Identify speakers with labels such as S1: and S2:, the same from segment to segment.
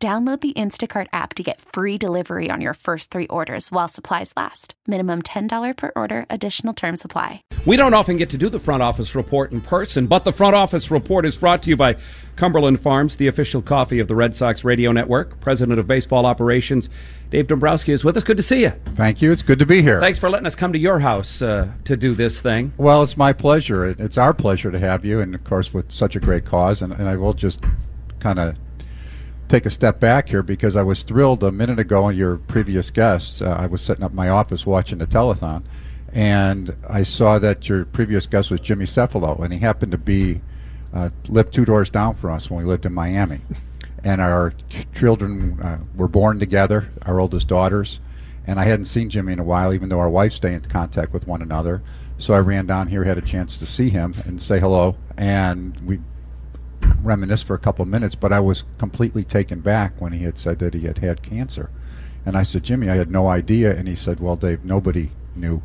S1: Download the Instacart app to get free delivery on your first three orders while supplies last. Minimum $10 per order, additional term supply.
S2: We don't often get to do the front office report in person, but the front office report is brought to you by Cumberland Farms, the official coffee of the Red Sox radio network. President of Baseball Operations, Dave Dombrowski, is with us. Good to see you.
S3: Thank you. It's good to be here.
S2: Thanks for letting us come to your house uh, to do this thing.
S3: Well, it's my pleasure. It's our pleasure to have you, and of course, with such a great cause. And, and I will just kind of take a step back here because I was thrilled a minute ago on your previous guest. Uh, I was setting up my office watching the telethon, and I saw that your previous guest was Jimmy Cefalo, and he happened to be uh, lived two doors down from us when we lived in Miami, and our ch- children uh, were born together, our oldest daughters, and I hadn't seen Jimmy in a while, even though our wives stay in contact with one another. So I ran down here, had a chance to see him and say hello, and we reminisce for a couple of minutes, but I was completely taken back when he had said that he had had cancer. And I said, Jimmy, I had no idea. And he said, Well, Dave, nobody knew.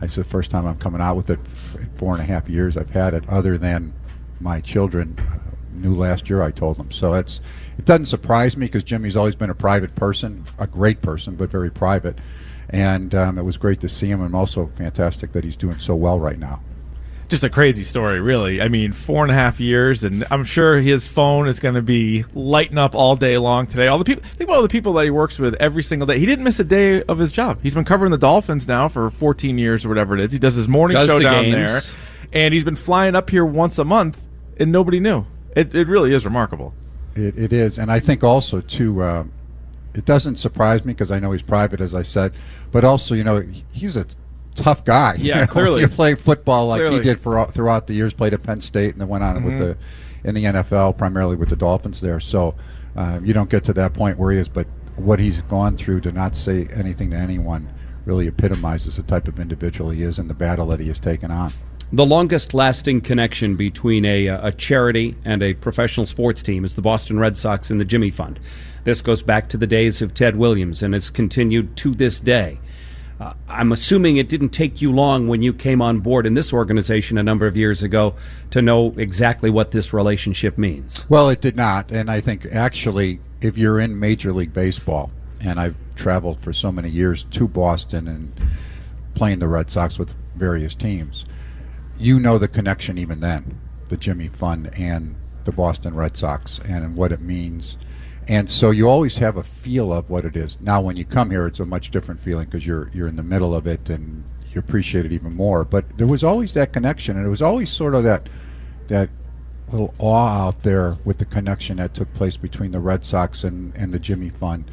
S3: I said, First time I'm coming out with it in four and a half years I've had it, other than my children uh, knew last year. I told them. So it's it doesn't surprise me because Jimmy's always been a private person, a great person, but very private. And um, it was great to see him, and also fantastic that he's doing so well right now
S4: just a crazy story, really. I mean, four and a half years, and I'm sure his phone is going to be lighting up all day long today. All the people, think about all the people that he works with every single day. He didn't miss a day of his job. He's been covering the Dolphins now for 14 years or whatever it is. He does his morning
S2: Does
S4: show
S2: the
S4: down
S2: games.
S4: there, and he's been flying up here once a month, and nobody knew. It, it really is remarkable.
S3: It, it is, and I think also too, uh, it doesn't surprise me because I know he's private, as I said, but also you know he's a tough guy.
S4: Yeah,
S3: You know,
S4: clearly.
S3: You're playing football like
S4: Clearly.
S3: he did for throughout the years. Played at Penn State and then went on with
S4: Mm-hmm.
S3: the in the NFL, primarily with the Dolphins there. So uh, you don't get to that point where he is, but what he's gone through to not say anything to anyone really epitomizes the type of individual he is and the battle that he has taken on.
S2: The longest lasting connection between a, uh, a charity and a professional sports team is the Boston Red Sox and the Jimmy Fund. This goes back to the days of Ted Williams and has continued to this day. Uh, I'm assuming it didn't take you long when you came on board in this organization a number of years ago to know exactly what this relationship means.
S3: Well, it did not, and I think actually, if you're in Major League Baseball, and I've traveled for so many years to Boston and playing the Red Sox with various teams, you know the connection even then, the Jimmy Fund and the Boston Red Sox, and what it means. And so you always have a feel of what it is. Now, when you come here, it's a much different feeling because you're you're in the middle of it and you appreciate it even more. But there was always that connection, and it was always sort of that that little awe out there with the connection that took place between the Red Sox and, and the Jimmy Fund,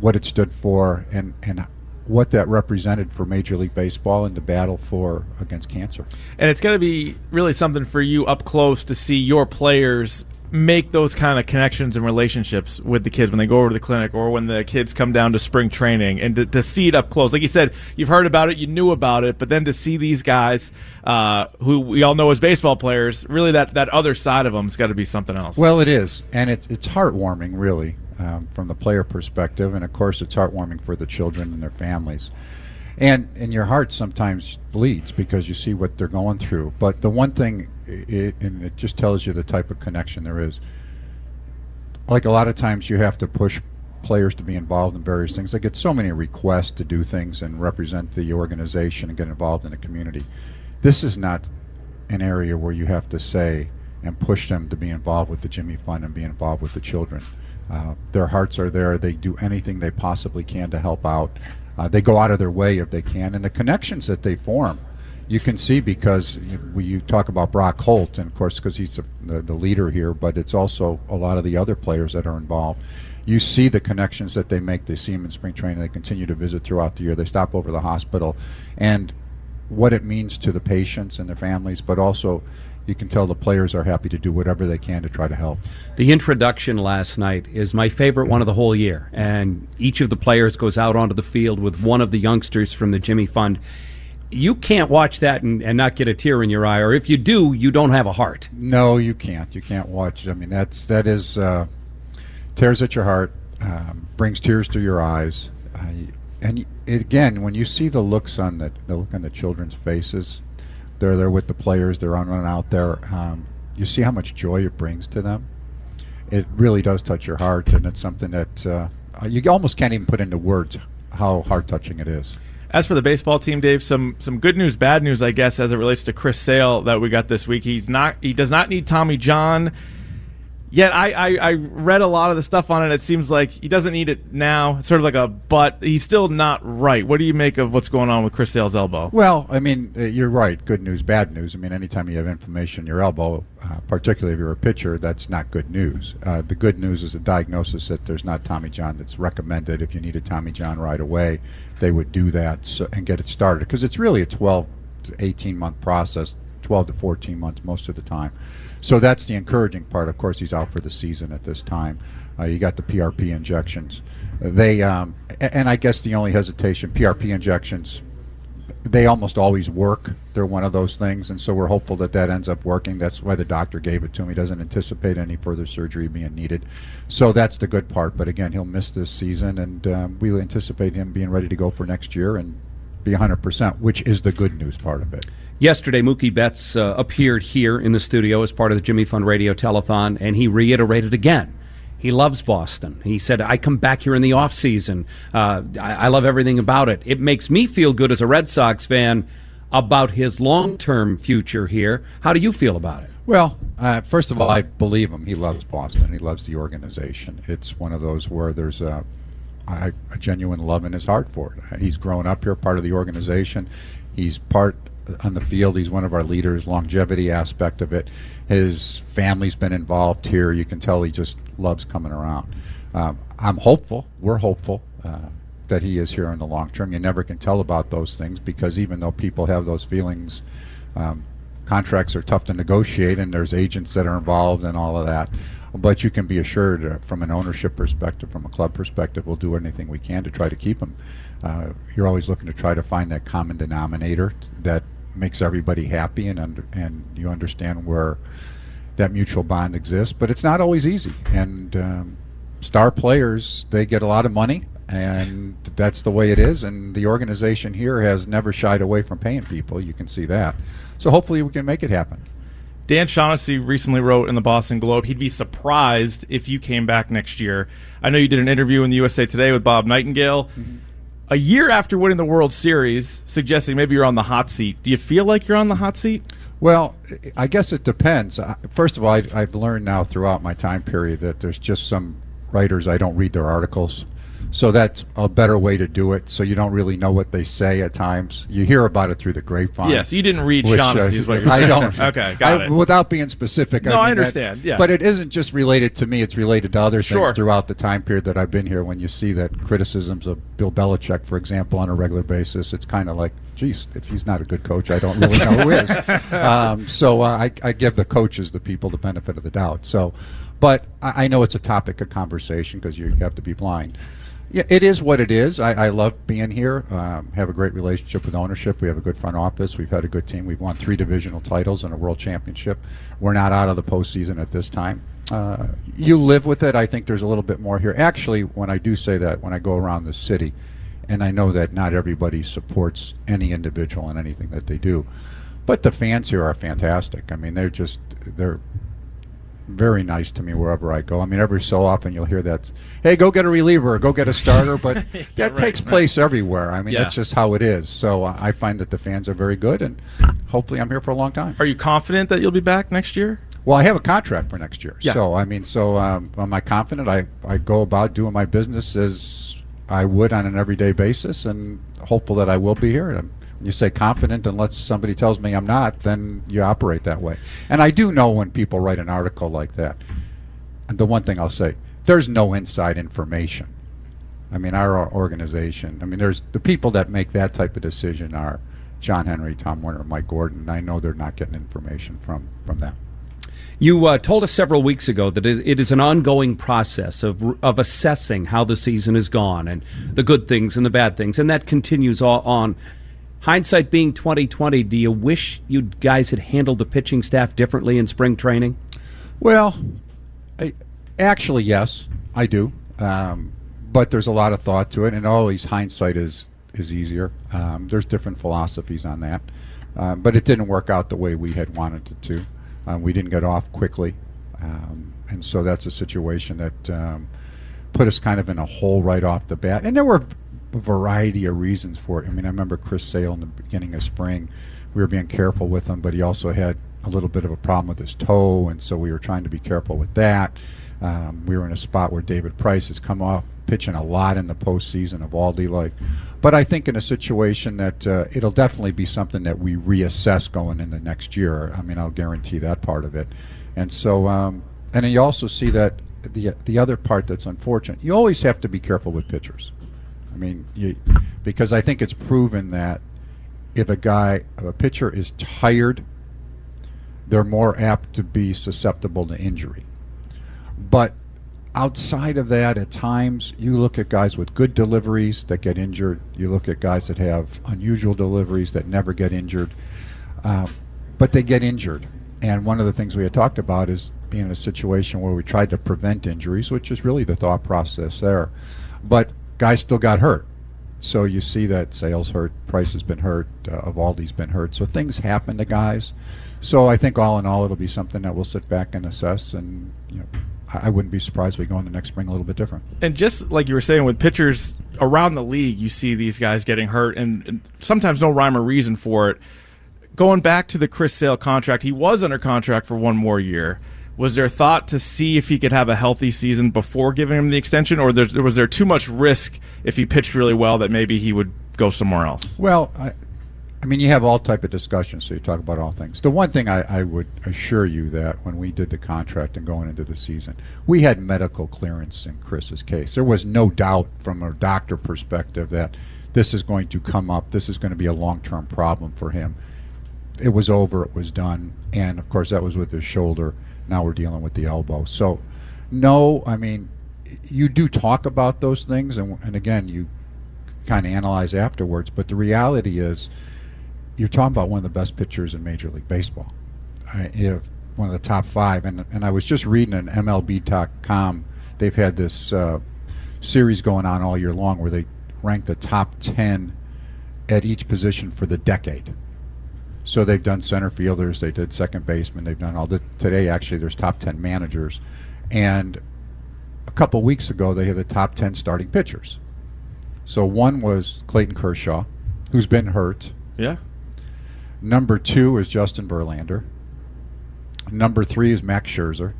S3: what it stood for, and, and what that represented for Major League Baseball in the battle for against cancer.
S4: And it's going to be really something for you up close to see your players make those kind of connections and relationships with the kids when they go over to the clinic or when the kids come down to spring training and to, to see it up close. Like you said, you've heard about it, you knew about it, but then to see these guys uh, who we all know as baseball players, really that, that other side of them has got to be something else.
S3: Well, it is, and it's it's heartwarming, really, um, from the player perspective, and of course, it's heartwarming for the children and their families, and and your heart sometimes bleeds because you see what they're going through. But the one thing, it, and it just tells you the type of connection there is. Like a lot of times, you have to push players to be involved in various things. I get so many requests to do things and represent the organization and get involved in the community. This is not an area where you have to say and push them to be involved with the Jimmy Fund and be involved with the children. Uh, their hearts are there. They do anything they possibly can to help out. Uh, they go out of their way if they can, and the connections that they form, you can see because you, you talk about Brock Holt, and of course because he's the, the, the leader here, but it's also a lot of the other players that are involved. You see the connections that they make. They see them in spring training. They continue to visit throughout the year. They stop over the hospital, and what it means to the patients and their families, but also you can tell the players are happy to do whatever they can to try to help.
S2: The introduction last night is my favorite one of the whole year, and each of the players goes out onto the field with one of the youngsters from the Jimmy Fund. You can't watch that and, and not get a tear in your eye, or if you do, you don't have a heart.
S3: No, you can't. You can't watch. I mean, that's that is uh, tears at your heart, um, brings tears to your eyes, uh, and it, again, when you see the looks on the, the look on the children's faces, they're there with the players. They're on running out there. Um, you see how much joy it brings to them. It really does touch your heart, and it's something that uh, you almost can't even put into words how heart touching it is.
S4: As for the baseball team, Dave, some some good news, bad news, I guess, as it relates to Chris Sale that we got this week. He's not he does not need Tommy John. Yet I, I, I, read a lot of the stuff on it. It seems like he doesn't need it now. It's sort of like a but. He's still not right. What do you make of what's going on with Chris Sale's elbow?
S3: Well, I mean, uh, you're right. Good news, bad news. I mean, anytime you have inflammation in your elbow, uh, particularly if you're a pitcher, that's not good news. Uh, the good news is a diagnosis that there's not Tommy John that's recommended. If you need a Tommy John right away, they would do that so, and get it started because it's really a 12 to 18 month process, 12 to 14 months most of the time. So that's the encouraging part. Of course, he's out for the season at this time. Uh, you got the PRP injections. They um, and I guess the only hesitation PRP injections. They almost always work. They're one of those things, and so we're hopeful that that ends up working. That's why the doctor gave it to him. He doesn't anticipate any further surgery being needed, so that's the good part. But again, he'll miss this season, and um, we anticipate him being ready to go for next year and be 100%, which is the good news part of it.
S2: Yesterday, Mookie Betts uh, appeared here in the studio as part of the Jimmy Fund Radio Telethon, and he reiterated again. He loves Boston. He said, I come back here in the off season. Uh, I, I love everything about it. It makes me feel good as a Red Sox fan about his long term future here. How do you feel about it?
S3: Well, uh, first of all, I believe him. He loves Boston. He loves the organization. It's one of those where there's a, a, genuine love in his heart for it. He's grown up here, part of the organization. He's part on the field. He's one of our leaders. Longevity aspect of it. His family's been involved here. You can tell he just loves coming around. Um, I'm hopeful. We're hopeful uh, that he is here in the long term. You never can tell about those things because even though people have those feelings, um, contracts are tough to negotiate, and there's agents that are involved and all of that. But you can be assured, uh, from an ownership perspective, from a club perspective, we'll do anything we can to try to keep them. Uh, you're always looking to try to find that common denominator that makes everybody happy and under, and you understand where that mutual bond exists. But it's not always easy. And um, star players they get a lot of money, and that's the way it is. And the organization here has never shied away from paying people. You can see that. So hopefully we can make it happen.
S4: Dan Shaughnessy recently wrote in the Boston Globe he'd be surprised if you came back next year. I know you did an interview in the USA Today with Bob Nightingale. Mm-hmm a year after winning the World Series, suggesting maybe you're on the hot seat. Do you feel like you're on the hot seat?
S3: Well, I guess it depends. First of all, I, have learned now throughout my time period that there's just some writers I don't read their articles. So that's a better way to do it. So you don't really know what they say at times. You hear about it through the grapevine.
S4: Yes, you didn't read which. Uh,
S3: I don't.
S4: okay, got I, it.
S3: Without being specific.
S4: No, I, mean I understand. That, yeah,
S3: but it isn't just related to me. It's related to other
S4: sure.
S3: things throughout the time period that I've been here. When you see that criticisms of Bill Belichick, for example, on a regular basis, it's kind of like, geez, if he's not a good coach, I don't really know who is. Um, so uh, I, I give the coaches, the people, the benefit of the doubt. So, but I, I know it's a topic of conversation because you, you have to be blind. Yeah, it is what it is. I, I love being here. Um, have a great relationship with ownership. We have a good front office. We've had a good team. We've won three divisional titles and a world championship. We're not out of the postseason at this time. Uh, you live with it. I think there's a little bit more here. Actually, when I do say that, when I go around the city, and I know that not everybody supports any individual in anything that they do, but the fans here are fantastic. I mean, they're just they're very nice to me wherever I go. I mean, every so often you'll hear that, "Hey, go get a reliever, go get a starter," but that right, takes place everywhere. I mean, yeah. that's just how it is. So uh, I find that the fans are very good, and hopefully, I'm here for a long time.
S4: Are you confident that you'll be back next year?
S3: Well, I have a contract for next year.
S4: Yeah.
S3: So I mean, so um, am I confident? I I go about doing my business as I would on an everyday basis, and hopeful that I will be here. I'm, you say confident unless somebody tells me I'm not, then you operate that way. And I do know when people write an article like that. And the one thing I'll say, there's no inside information. I mean, our organization. I mean, there's the people that make that type of decision are John Henry, Tom Werner, Mike Gordon. And I know they're not getting information from from them.
S2: You uh, told us several weeks ago that it is an ongoing process of of assessing how the season has gone and the good things and the bad things, and that continues on. Hindsight being twenty twenty, do you wish you guys had handled the pitching staff differently in spring training?
S3: Well, I, actually, yes, I do. Um, but there's a lot of thought to it, and always hindsight is is easier. Um, there's different philosophies on that, um, but it didn't work out the way we had wanted it to. Um, we didn't get off quickly, um, and so that's a situation that um, put us kind of in a hole right off the bat. And there were variety of reasons for it. I mean, I remember Chris Sale in the beginning of spring. We were being careful with him, but he also had a little bit of a problem with his toe, and so we were trying to be careful with that. Um, we were in a spot where David Price has come off pitching a lot in the postseason Eovaldi like. But I think in a situation that uh, it'll definitely be something that we reassess going in the next year. I mean, I'll guarantee that part of it. And so, um, and you also see that the the other part that's unfortunate. You always have to be careful with pitchers. I mean, you, because I think it's proven that if a guy, if a pitcher is tired, they're more apt to be susceptible to injury. But outside of that, at times you look at guys with good deliveries that get injured. You look at guys that have unusual deliveries that never get injured, um, but they get injured. And one of the things we had talked about is being in a situation where we tried to prevent injuries, which is really the thought process there. But guys still got hurt. So you see that Sale's hurt, Price has been hurt, uh, Eovaldi's been hurt. So things happen to guys. So I think all in all, it'll be something that we'll sit back and assess and you know I wouldn't be surprised we go into next spring a little bit different.
S4: And just like you were saying, with pitchers around the league, you see these guys getting hurt, and, and sometimes no rhyme or reason for it. Going back to the Chris Sale contract, he was under contract for one more year. Was there thought to see if he could have a healthy season before giving him the extension, or was there too much risk if he pitched really well that maybe he would go somewhere else?
S3: Well, I, I mean, you have all type of discussions, so you talk about all things. The one thing I, I, would assure you that when we did the contract and going into the season, we had medical clearance in Chris's case. There was no doubt from a doctor perspective that this is going to come up. This is going to be a long-term problem for him. It was over. It was done. And of course, that was with his shoulder. Now we're dealing with the elbow. So, no, I mean, you do talk about those things, and, and again, you kind of analyze afterwards. But the reality is you're talking about one of the best pitchers in Major League Baseball. If one of the top five, and and I was just reading an MLB.com. They've had this uh, series going on all year long where they rank the top ten at each position for the decade. So they've done center fielders, they did second baseman, they've done all the today. Actually, there's top ten managers, and a couple weeks ago they had the top ten starting pitchers. So one was Clayton Kershaw, who's been hurt.
S4: Yeah.
S3: Number two is Justin Verlander. Number three is Max Scherzer.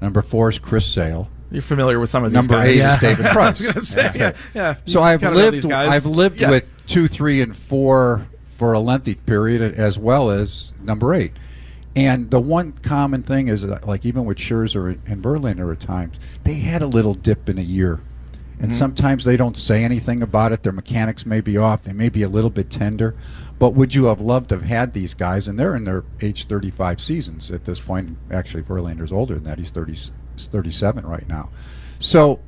S3: Number four is Chris Sale.
S4: You're familiar with some of these
S3: Number
S4: guys.
S3: eight yeah. is David Price.
S4: I was going to say, yeah. yeah.
S3: So I've lived, I've lived yeah. with two, three, and four for a lengthy period, as well as number eight. And the one common thing is that, like even with Scherzer and Verlander at times, they had a little dip in a year. And mm-hmm. sometimes they don't say anything about it. Their mechanics may be off. They may be a little bit tender. But would you have loved to have had these guys? And they're in their age 35 seasons at this point. Actually, Verlander's older than that. He's 30, he's 37 right now. So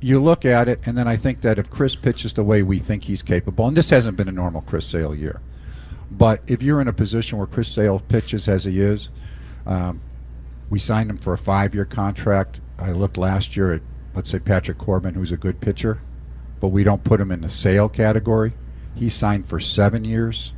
S3: you look at it, and then I think that if Chris pitches the way we think he's capable, and this hasn't been a normal Chris Sale year, but if you're in a position where Chris Sale pitches as he is, um, we signed him for a five-year contract. I looked last year at, let's say, Patrick Corbin, who's a good pitcher, but we don't put him in the Sale category. He signed for seven years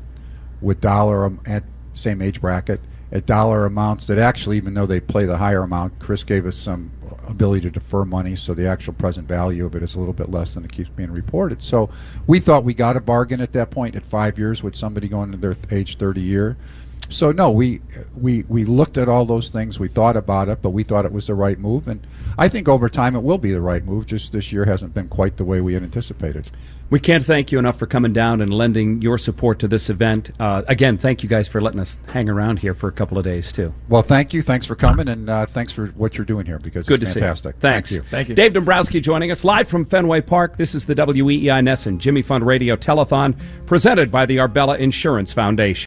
S3: with dollar at same age bracket at dollar amounts that actually, even though they play the higher amount, Chris gave us some ability to defer money, so the actual present value of it is a little bit less than it keeps being reported. So we thought we got a bargain at that point at five years with somebody going to their age 30 year. So no, we we we looked at all those things. We thought about it, but we thought it was the right move, and I think over time it will be the right move. Just this year hasn't been quite the way we had anticipated.
S2: We can't thank you enough for coming down and lending your support to this event. Uh, again, thank you guys for letting us hang around here for a couple of days too.
S3: Well, thank you. Thanks for coming, and uh, thanks for what you're doing here because
S2: Good
S3: it's
S2: to
S3: fantastic.
S2: see you. Thanks.
S3: Thank you.
S4: Thank you.
S2: Dave Dombrowski joining us live from Fenway Park. This is the WEEI NESN Jimmy Fund Radio Telethon presented by the Arbella Insurance Foundation.